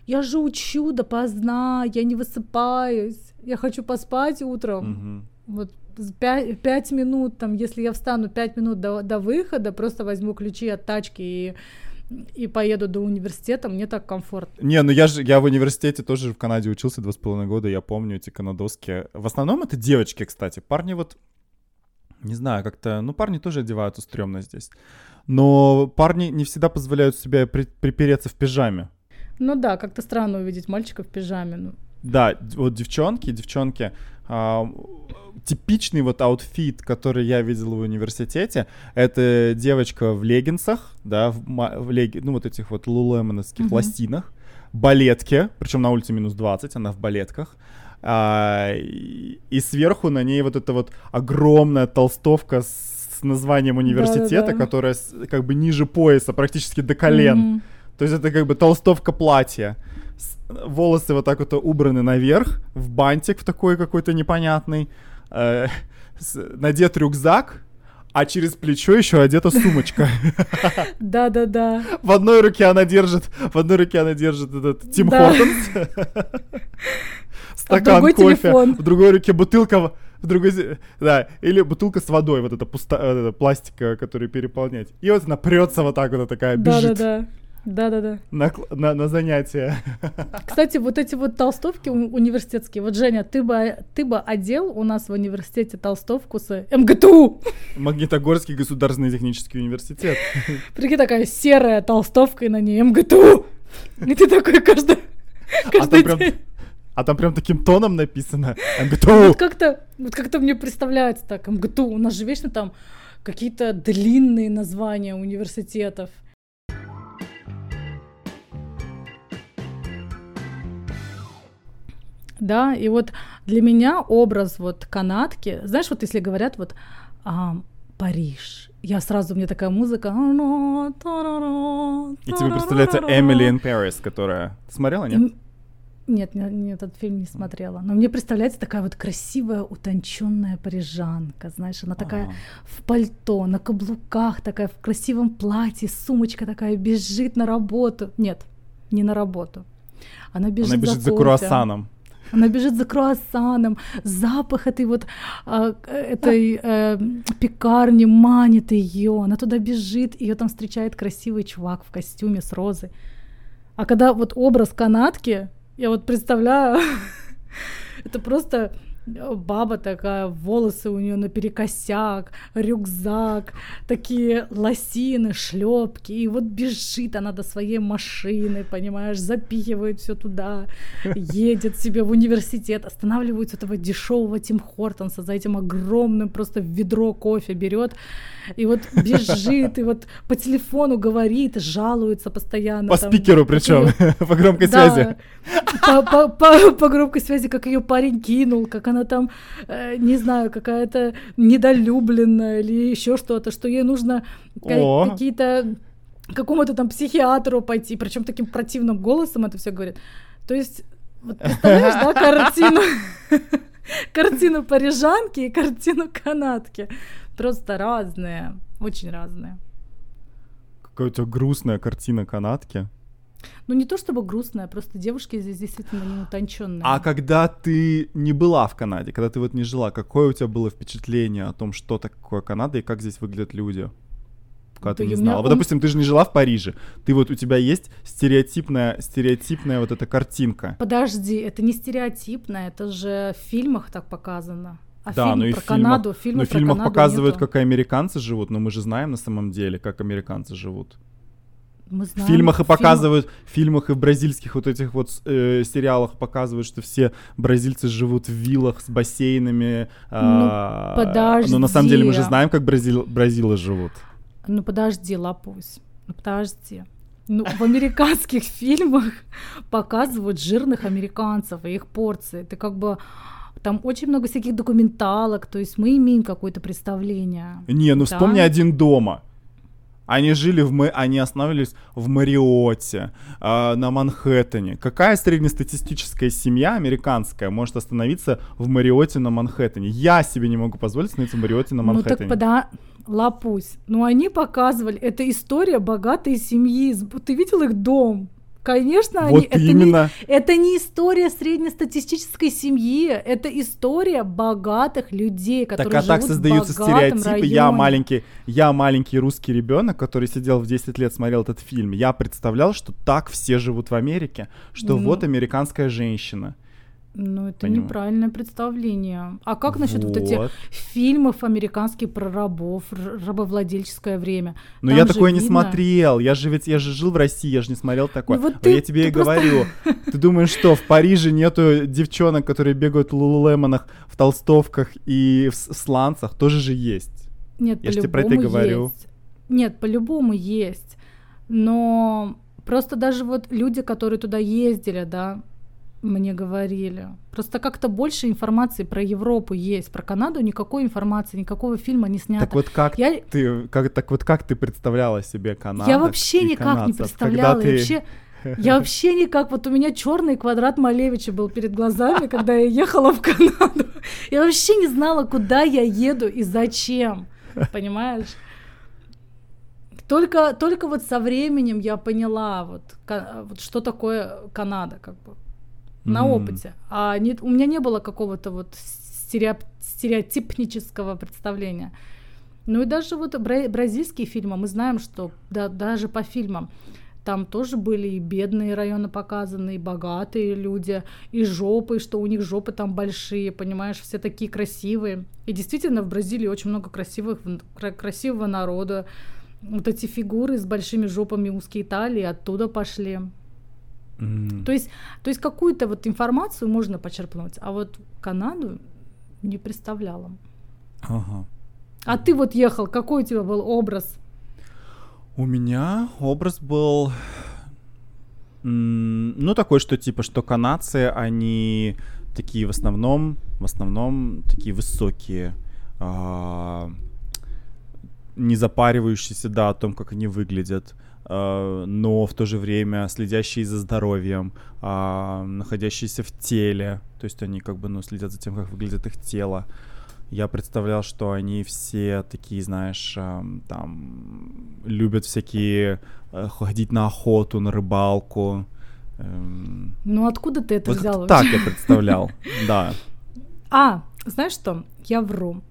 я же учу допоздна, я не высыпаюсь, я хочу поспать утром. Угу. Вот пять, пять минут, там, если я встану пять минут до, до выхода, просто возьму ключи от тачки и и поеду до университета, мне так комфортно. Не, ну я же, я в университете тоже в Канаде учился два с половиной года, я помню эти канадоские. В основном это девочки, кстати. Парни вот не знаю, как-то, ну, парни тоже одеваются стрёмно здесь. Но парни не всегда позволяют себе при, припереться в пижаме. Ну да, как-то странно увидеть мальчика в пижаме. Ну. Да, вот девчонки, девчонки, а, типичный вот outfit, который я видел в университете, это девочка в леггинсах, да, в, в леги, ну вот этих вот лулулемоновских лосинах, балетке, причем на улице минус 20, она в балетках, а, и сверху на ней вот эта вот огромная толстовка с названием университета, Да-да-да. которая как бы ниже пояса, практически до колен. Mm-hmm. То есть это как бы толстовка платья. Волосы вот так вот убраны наверх, в бантик в такой какой-то непонятный. Э, надет рюкзак, а через плечо еще одета сумочка. Да-да-да. В одной руке она держит, в одной руке она держит этот Тим Хортонс. Стакан а кофе. Телефон. В другой руке бутылка, в другой, да, или бутылка с водой, вот эта пуста, пластика, которую переполнять. И вот она прется вот так вот, такая бежит. Да-да-да. Да-да-да. На, на, на занятия. Кстати, вот эти вот толстовки университетские. Вот, Женя, ты бы, ты бы одел у нас в университете толстовку с МГТУ. Магнитогорский государственный технический университет. Прикинь, такая серая толстовка и на ней МГТУ. И ты такой каждый, каждый а день. А там прям таким тоном написано МГТУ. Вот как-то, вот как-то мне представляется так, МГТУ. У нас же вечно там какие-то длинные названия университетов. Да, и вот для меня образ вот канатки, знаешь, вот если говорят вот а, Париж, я сразу, мне такая музыка. И тебе представляется Эмили in Paris, которая... Ты смотрела, нет? Нет, не, не, этот фильм не смотрела. Но мне представляется такая вот красивая, утонченная парижанка, знаешь, она такая ага. в пальто, на каблуках, такая в красивом платье, сумочка такая, бежит на работу. Нет, не на работу. Она бежит, она бежит за, за круассаном. Она бежит за круассаном, запах этой вот а, этой э, пекарни манит ее, она туда бежит, ее там встречает красивый чувак в костюме с розой. А когда вот образ канатки, я вот представляю, это просто баба такая, волосы у нее наперекосяк, рюкзак, такие лосины, шлепки, и вот бежит она до своей машины, понимаешь, запихивает все туда, едет себе в университет, останавливается этого дешевого Тим Хортонса за этим огромным просто ведро кофе берет, и вот бежит, и вот по телефону говорит, жалуется постоянно. По там, спикеру причем, по громкой да, связи. По, по, по, по громкой связи, как ее парень кинул, как она там, э, не знаю, какая-то недолюбленная или еще что-то, что ей нужно какие-то какому-то там психиатру пойти, причем таким противным голосом это все говорит. То есть, вот представляешь, да, картину, картину парижанки и картину канатки. Просто разные, очень разные. Какая-то грустная картина канатки. Ну, не то чтобы грустная, просто девушки здесь действительно не утонченные. А когда ты не была в Канаде, когда ты вот не жила, какое у тебя было впечатление о том, что такое Канада и как здесь выглядят люди? Когда да ты не знала. Вот, допустим, ты же не жила в Париже. Ты вот у тебя есть стереотипная, стереотипная вот эта картинка. Подожди, это не стереотипная, это же в фильмах так показано. А да, фильм ну и про фильмах, Канаду, фильмы ну, в фильмах Канаду показывают, нету. как американцы живут, но мы же знаем на самом деле, как американцы живут. Мы знаем, в фильмах и показывают, в фильмах и в бразильских вот этих вот э, сериалах показывают, что все бразильцы живут в виллах с бассейнами. Ну, а, подожди. Но на самом деле мы же знаем, как бразил, бразилы живут. Ну подожди, Лапусь, ну подожди. Ну, в американских фильмах показывают жирных американцев и их порции. Ты как бы там очень много всяких документалок, то есть мы имеем какое-то представление. Не, ну да? вспомни один дома. Они жили в... Они останавливались в Мариоте, э, на Манхэттене. Какая среднестатистическая семья американская может остановиться в Мариоте на Манхэттене? Я себе не могу позволить остановиться в Мариоте на Манхэттене. Ну так пода... Лапусь. Ну они показывали, это история богатой семьи. Ты видел их дом? Конечно, вот они, именно. Это, не, это не история среднестатистической семьи, это история богатых людей, которые так, а живут так создаются в стереотипы. Районе. Я маленький, я маленький русский ребенок, который сидел в 10 лет, смотрел этот фильм. Я представлял, что так все живут в Америке, что ну, вот американская женщина. Ну, это Понимаю. неправильное представление. А как насчет вот. вот этих фильмов американских про рабов, рабовладельческое время? Ну, я такое видно... не смотрел. Я же ведь я же жил в России, я же не смотрел такое. Ну, вот ты, я тебе и просто... говорю. Ты думаешь, что в Париже нету девчонок, которые бегают в лулулемонах, в толстовках и в сланцах? Тоже же есть. Нет, я же тебе про это и говорю. Есть. Нет, по-любому есть. Но просто даже вот люди, которые туда ездили, да, мне говорили. Просто как-то больше информации про Европу есть, про Канаду никакой информации, никакого фильма не снято. Так вот как я... ты, как, так вот как ты представляла себе Канаду? Я вообще никак канадцев? не представляла. Когда ты... вообще, я вообще никак, вот у меня черный квадрат Малевича был перед глазами, когда я ехала в Канаду. Я вообще не знала, куда я еду и зачем, понимаешь? Только, только вот со временем я поняла, вот, вот что такое Канада, как бы на mm. опыте. А не, у меня не было какого-то вот стереоп, стереотипнического представления. Ну и даже вот бразильские фильмы, мы знаем, что да, даже по фильмам там тоже были и бедные районы показаны, и богатые люди, и жопы, что у них жопы там большие, понимаешь, все такие красивые. И действительно в Бразилии очень много красивых, красивого народа. Вот эти фигуры с большими жопами узкие талии оттуда пошли. Mm. То есть, то есть какую-то вот информацию можно почерпнуть, а вот Канаду не представляла. Ага. А ты вот ехал, какой у тебя был образ? У меня образ был, ну такой, что типа, что канадцы, они такие в основном, в основном такие высокие, а, не запаривающиеся, да, о том, как они выглядят. Э, но в то же время следящие за здоровьем, а, находящиеся в теле, то есть они как бы ну, следят за тем, как выглядит их тело. Я представлял, что они все такие, знаешь, эм, там любят всякие э, ходить на охоту, на рыбалку. Эм. Ну откуда ты это вот взял? Так я представлял, да. А, знаешь что? Я вру.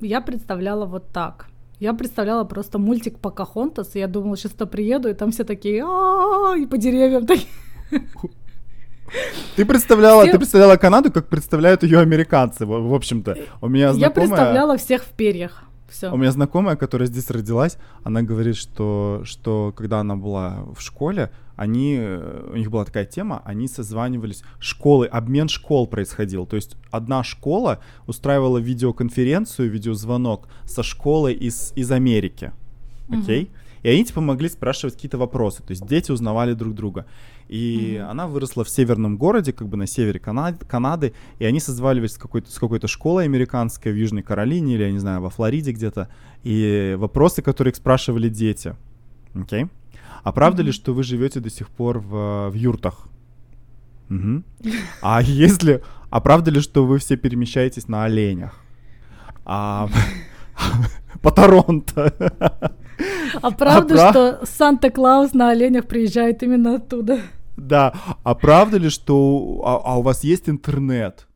Я представляла вот так. Я представляла просто мультик Покахонтас, и я думала, сейчас то приеду, и там все такие и по деревьям такие. Ты представляла, ты представляла Канаду, как представляют ее американцы, в, в общем-то. У меня Я знакомая... представляла всех в перьях. Все. У меня знакомая, которая здесь родилась, она говорит, что, что когда она была в школе, они, э, у них была такая тема, они созванивались, школы, обмен школ происходил. То есть одна школа устраивала видеоконференцию, видеозвонок со школой из, из Америки. Окей? И они типа могли спрашивать какие-то вопросы. То есть дети узнавали друг друга. И Мгм. она выросла в северном городе, как бы на севере Кана- Канады, и они созванивались с какой-то, с какой-то школой американской в Южной Каролине или, я не знаю, во Флориде где-то. И вопросы, которые их спрашивали дети. Окей? А правда ли, что вы живете до сих пор в, в юртах? Мгм. А если... А правда ли, что вы все перемещаетесь на оленях? А... По Торонто. А правда, пра- что Санта-Клаус на оленях приезжает именно оттуда? Да, а правда ли, что а, а у вас есть интернет,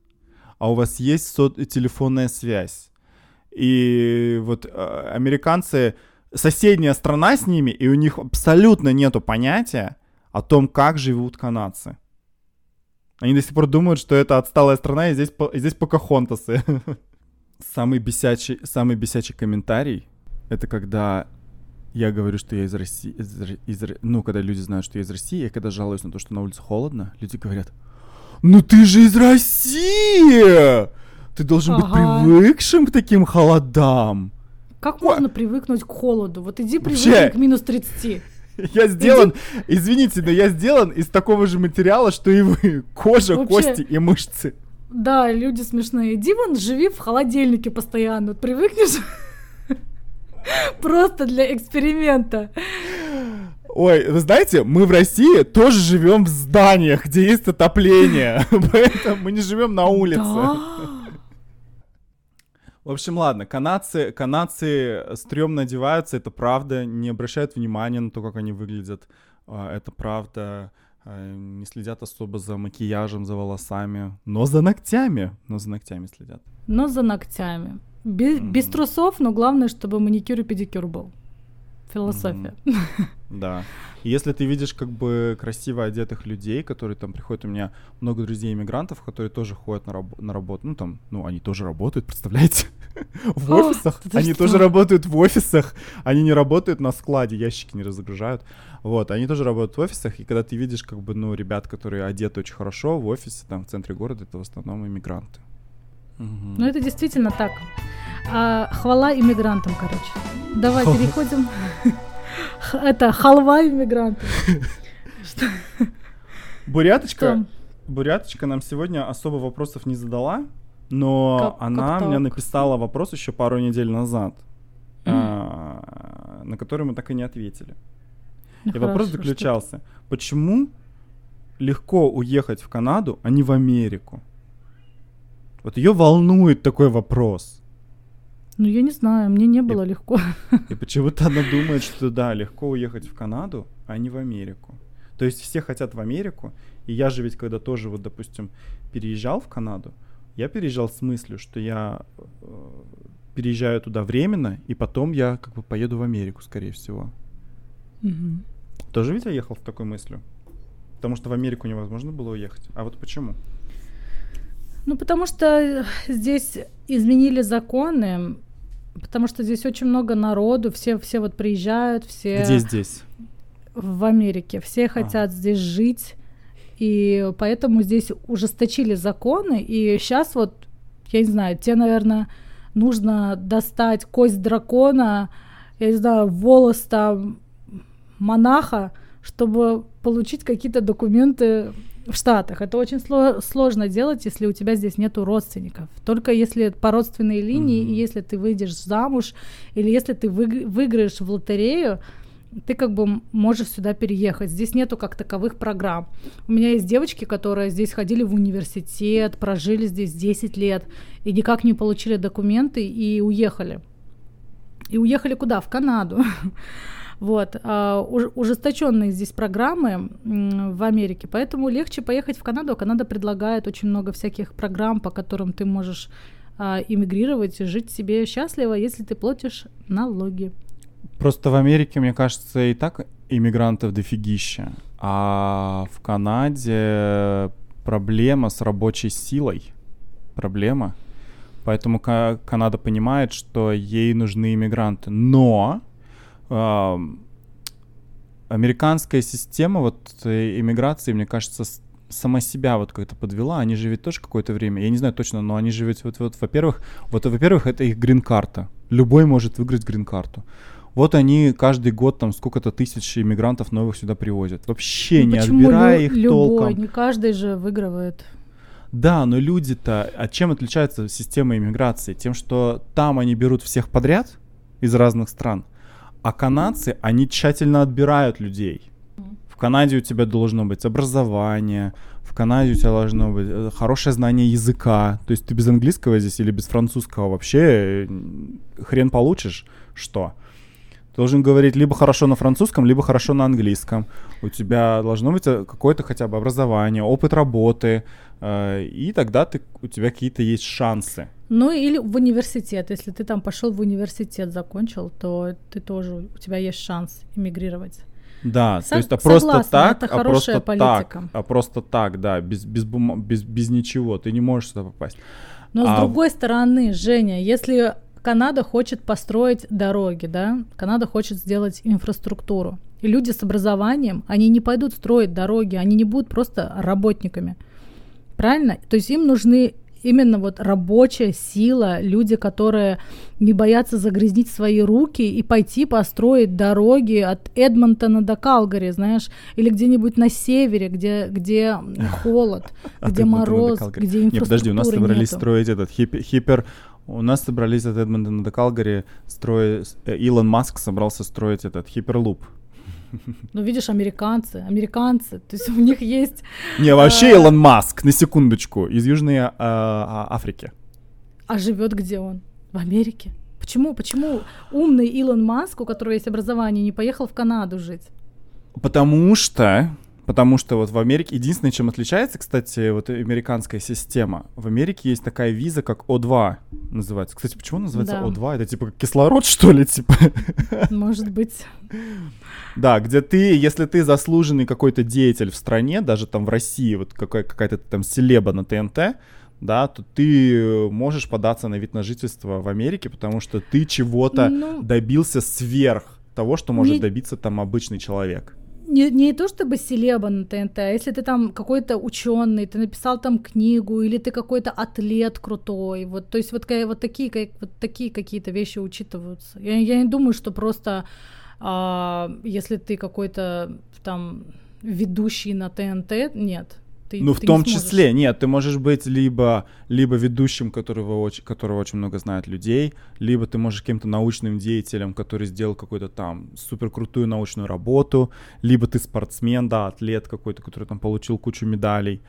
а у вас есть со- телефонная связь, и вот э, американцы соседняя страна с ними, и у них абсолютно нету понятия о том, как живут канадцы. Они до сих пор думают, что это отсталая страна, и здесь, и здесь покахонтасы. Самый бесячий, самый бесячий комментарий — это когда я говорю, что я из России, из из ну, когда люди знают, что я из России, и когда жалуюсь на то, что на улице холодно, люди говорят, ну ты же из России! Ты должен быть Ага. привыкшим к таким холодам. Как можно привыкнуть к холоду? Вот иди Вообще. привыкни к минус 30. Я сделан, извините, но я сделан из такого же материала, что и вы. Кожа, Вообще. кости и мышцы. Да, люди смешные. Иди вон, живи в холодильнике постоянно. Вот Привыкнешь? Просто для эксперимента. Ой, вы знаете, мы в России тоже живем в зданиях, где есть отопление. Поэтому мы не живем на улице. Да. В общем, ладно, канадцы, канадцы стрёмно одеваются, это правда, не обращают внимания на то, как они выглядят, а, это правда, а, не следят особо за макияжем, за волосами, но за ногтями, но за ногтями следят. Но за ногтями. Без, без Мгм. трусов, но главное, чтобы маникюр и педикюр был. Философия. Да. И если ты видишь как бы красиво одетых людей, которые там приходят, у меня много друзей-иммигрантов, которые тоже ходят на, раб- на работу, ну там, ну они тоже работают, представляете? В офисах. Они тоже работают в офисах. Они не работают на складе, ящики не разгружают. Вот, они тоже работают в офисах, и когда ты видишь как бы, ну, ребят, которые одеты очень хорошо в офисе, там, в центре города, это в основном иммигранты. Мгм. Ну, это действительно так. А, хвала иммигрантам, короче. Давай Хвала. переходим. Это халва иммигрантов. Буряточка? Буряточка нам сегодня особо вопросов не задала, но Как- она как мне написала вопрос еще пару недель назад, Мгм. а, на который мы так и не ответили. Ну, И вопрос хорошо, что заключался, почему легко уехать в Канаду, а не в Америку? Вот ее волнует такой вопрос. Ну, я не знаю, мне не было легко. И почему-то она думает, что да, легко уехать в Канаду, а не в Америку. То есть все хотят в Америку, и я же ведь когда тоже, вот, допустим, переезжал в Канаду, я переезжал с мыслью, что я э, переезжаю туда временно, и потом я как бы поеду в Америку, скорее всего. Мгм. Тоже ведь я ехал с такой мыслью? Потому что в Америку невозможно было уехать. А вот почему? Ну, потому что здесь изменили законы, потому что здесь очень много народу, все, все вот приезжают, все Где здесь? в Америке, все хотят здесь жить, и поэтому здесь ужесточили законы, и сейчас вот, я не знаю, тебе, наверное, нужно достать кость дракона, я не знаю, волос там монаха, чтобы получить какие-то документы в Штатах. Это очень сло- сложно делать, если у тебя здесь нету родственников. Только если по родственной линии, и если ты выйдешь замуж, или если ты выг- выиграешь в лотерею, ты как бы можешь сюда переехать. Здесь нету как таковых программ. У меня есть девочки, которые здесь ходили в университет, прожили здесь 10 лет и никак не получили документы и уехали. И уехали куда? В Канаду. Вот. а, уж- ужесточенные здесь программы в Америке, поэтому легче поехать в Канаду. А Канада предлагает очень много всяких программ, по которым ты можешь а, иммигрировать и жить себе счастливо, если ты платишь налоги. Просто в Америке, мне кажется, и так иммигрантов дофигища. А в Канаде проблема с рабочей силой. Проблема. Поэтому Канада понимает, что ей нужны иммигранты. Но э, американская система вот э, иммиграции, мне кажется, сама себя вот как-то подвела. Они ведь тоже какое-то время, я не знаю точно, но они ведь вот, вот во-первых, вот во-первых, это их грин-карта. Любой может выиграть грин-карту. Вот они каждый год там сколько-то тысяч иммигрантов новых сюда привозят. Вообще ну, не отбирая лю- их любой? толком. Не каждый же выигрывает. Да, но люди-то, от чем отличается система иммиграции? Тем, что там они берут всех подряд из разных стран, а канадцы, они тщательно отбирают людей. В Канаде у тебя должно быть образование, в Канаде у тебя должно быть э, хорошее знание языка. То есть ты без английского здесь или без французского вообще хрен получишь, что? Должен говорить либо хорошо на французском, либо хорошо на английском. У тебя должно быть э, какое-то хотя бы образование, опыт работы, э, и тогда ты, у тебя какие-то есть шансы. Ну или в университет. Если ты там пошел в университет, закончил, то ты тоже, у тебя есть шанс эмигрировать. Да, Со- то есть а просто так, это а просто политика. так, а просто так, да, без, без, бум- без, без ничего, ты не можешь сюда попасть. Но а... с другой стороны, Женя, если Канада хочет построить дороги, да, Канада хочет сделать инфраструктуру. И люди с образованием, они не пойдут строить дороги, они не будут просто работниками. Правильно? То есть им нужны именно вот рабочая сила, люди, которые не боятся загрязнить свои руки и пойти построить дороги от Эдмонтона до Калгари, знаешь, или где-нибудь на севере, где, где холод, где мороз, где инфраструктуры Не, подожди, у нас собрались строить этот хипер у нас собрались от Эдмонтона до Калгари строить... Э, Илон Маск собрался строить этот хиперлуп. Ну, видишь, американцы, американцы, то есть у них есть... Не, вообще а, Илон Маск, на секундочку, из Южной а, а, Африки. А живет где он? В Америке. Почему, почему умный Илон Маск, у которого есть образование, не поехал в Канаду жить? Потому что Потому что вот в Америке единственное, чем отличается, кстати, вот американская система. В Америке есть такая виза, как О2 называется. Кстати, почему называется да. О2? Это типа кислород, что ли, типа? Может быть. Да, где ты, если ты заслуженный какой-то деятель в стране, даже там в России, вот какая- какая-то там селеба на ТНТ, да, то ты можешь податься на вид на жительство в Америке, потому что ты чего-то ну, добился сверх того, что может не... добиться там обычный человек не, не то чтобы селеба на ТНТ, а если ты там какой-то ученый, ты написал там книгу, или ты какой-то атлет крутой, вот, то есть вот, вот такие, как, вот такие какие-то вещи учитываются. Я, я не думаю, что просто а, если ты какой-то там ведущий на ТНТ, нет, ты, ну, ты в том не числе, нет, ты можешь быть либо, либо ведущим, которого очень, которого очень много знает людей, либо ты можешь каким-то научным деятелем, который сделал какую-то там супер крутую научную работу, либо ты спортсмен, да, атлет какой-то, который там получил кучу медалей.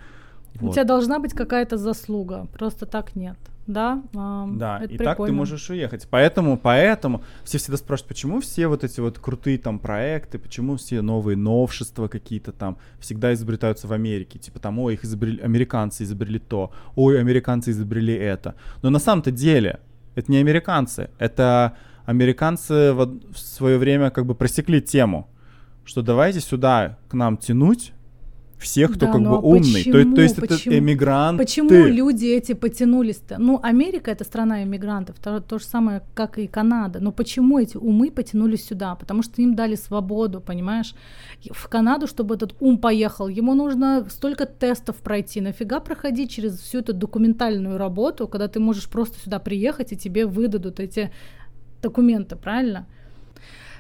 Вот. У тебя должна быть какая-то заслуга, просто так нет да? А, да, и прикольно. так ты можешь уехать. Поэтому, поэтому все всегда спрашивают, почему все вот эти вот крутые там проекты, почему все новые новшества какие-то там всегда изобретаются в Америке. Типа там, ой, их изобрели, американцы изобрели то, ой, американцы изобрели это. Но на самом-то деле это не американцы, это американцы в, в свое время как бы просекли тему, что давайте сюда к нам тянуть всех, кто да, как бы а умный. Почему, то, то есть почему, это эмигранты. Почему люди эти потянулись-то? Ну, Америка это страна иммигрантов, то, то же самое, как и Канада. Но почему эти умы потянулись сюда? Потому что им дали свободу, понимаешь? В Канаду, чтобы этот ум поехал, ему нужно столько тестов пройти. Нафига проходить через всю эту документальную работу, когда ты можешь просто сюда приехать и тебе выдадут эти документы, правильно?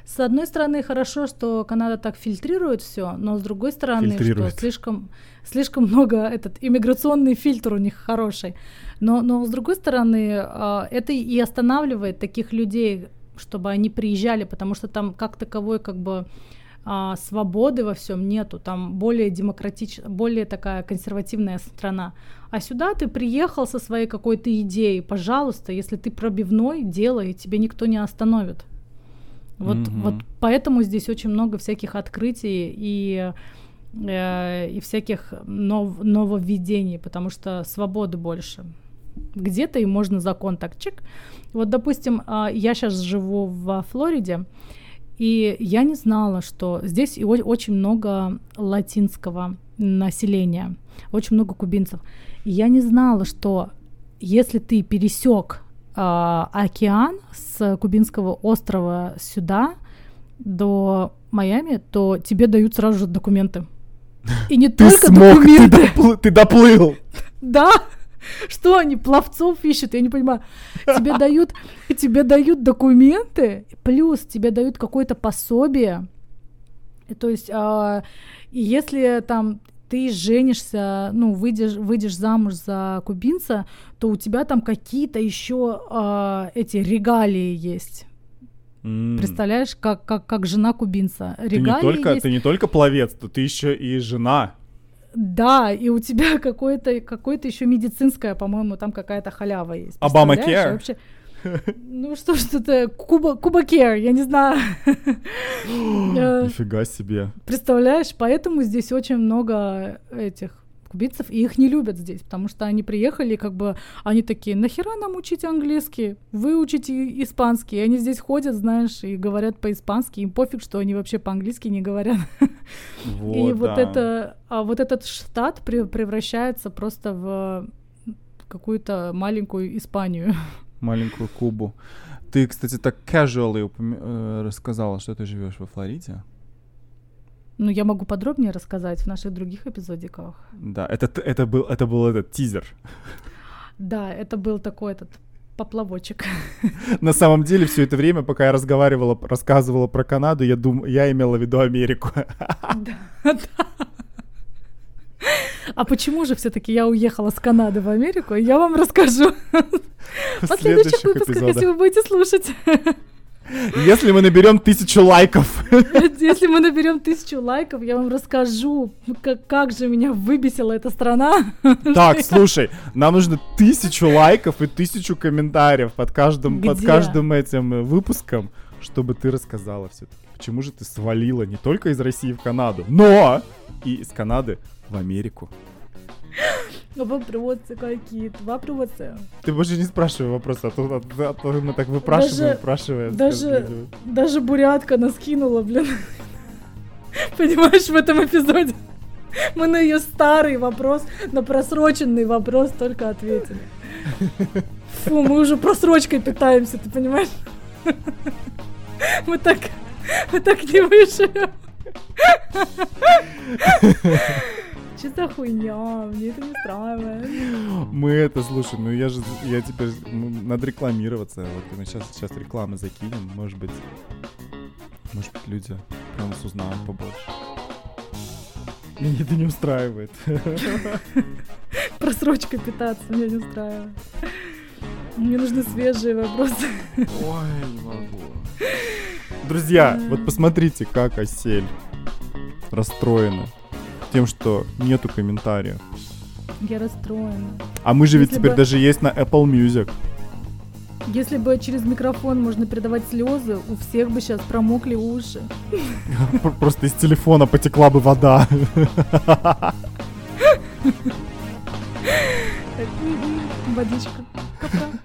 С одной стороны, хорошо, что Канада так фильтрирует все, но с другой стороны, что слишком, слишком много этот иммиграционный фильтр у них хороший. Но, но с другой стороны, а, это и останавливает таких людей, чтобы они приезжали, потому что там как таковой как бы а, свободы во всем нету, там более демократичная, более такая консервативная страна. А сюда ты приехал со своей какой-то идеей, пожалуйста, если ты пробивной, делай, тебе никто не остановит. Вот, mm-hmm. вот поэтому здесь очень много всяких открытий и, э, и всяких нов, нововведений, потому что свободы больше. Где-то и можно закон так чик. Вот, допустим, э, я сейчас живу во Флориде, И я не знала, что здесь и очень много латинского населения, очень много кубинцев. И я не знала, что если ты пересек океан с кубинского острова сюда до Майами, то тебе дают сразу же документы. И не только смог, документы. Ты, допл- ты доплыл. Да. Что они пловцов ищут? Я не понимаю. Тебе дают, тебе дают документы, плюс тебе дают какое-то пособие. То есть, а, если там ты женишься, ну, выйдешь, выйдешь замуж за кубинца, то у тебя там какие-то еще а, эти регалии есть. М. Представляешь, как, как, как жена кубинца. Ты не, Регалии только, есть. ты не только пловец, то ты еще и жена. Да, и у тебя какое-то какое еще медицинское, по-моему, там какая-то халява есть. Обама вообще- Ну что ж это, Куба, Куба Care, я не знаю. Э, Нифига себе. Представляешь, поэтому здесь очень много этих кубинцев, и их не любят здесь, потому что они приехали, как бы, они такие, нахера нам учить английский, вы учите испанский, и они здесь ходят, знаешь, и говорят по-испански, им пофиг, что они вообще по-английски не говорят. Вот, И вот да. это, а вот этот штат пре- превращается просто в какую-то маленькую Испанию. Маленькую Кубу. Ты, кстати, так casually упомя- э, рассказала, что ты живешь во Флориде. Ну, я могу подробнее рассказать в наших других эпизодиках. Да, это, это, был, это был этот тизер. Да, это был такой этот поплавочек. На самом деле, все это время, пока я разговаривала, рассказывала про Канаду, я, дум... я имела в виду Америку. Да, да. А почему же все-таки я уехала с Канады в Америку? Я вам расскажу в следующих выпусках, если вы будете слушать. Если мы наберем тысячу лайков. Если мы наберем тысячу лайков, я вам расскажу, как, как же меня выбесила эта страна. Так, слушай, нам нужно тысячу лайков и тысячу комментариев под каждым, под Где? каждым этим э, выпуском, чтобы ты рассказала все-таки, почему же ты свалила не только из России в Канаду, но и из Канады в Америку. Вопросы какие-то, вопросы. Ты больше не спрашивай вопросы, а то, а то- а мы так выпрашиваем, Даже- выпрашиваем. даже- Даже бурятка нас кинула, блин. Понимаешь, в этом эпизоде мы на ее старый вопрос, на просроченный вопрос только ответили. Фу, мы уже просрочкой питаемся, ты понимаешь? Мы так, мы так не выживем. Что за хуйня? Мне это не устраивает. Мы это, слушай, ну я же, я теперь, ну, надо рекламироваться, вот мы сейчас, сейчас рекламы закинем, может быть, может быть, люди про нас узнают побольше. Меня это не устраивает. Просрочкой питаться меня не устраивает. Мне нужны свежие вопросы. Ой, не могу. Друзья, вот посмотрите, как Осель расстроена тем, что нету комментариев. Я расстроена. А мы же ведь Если теперь бы- даже есть на Apple Music. Если бы через микрофон можно передавать слезы, у всех бы сейчас промокли уши. Просто из телефона потекла бы вода. Водичка. Капка.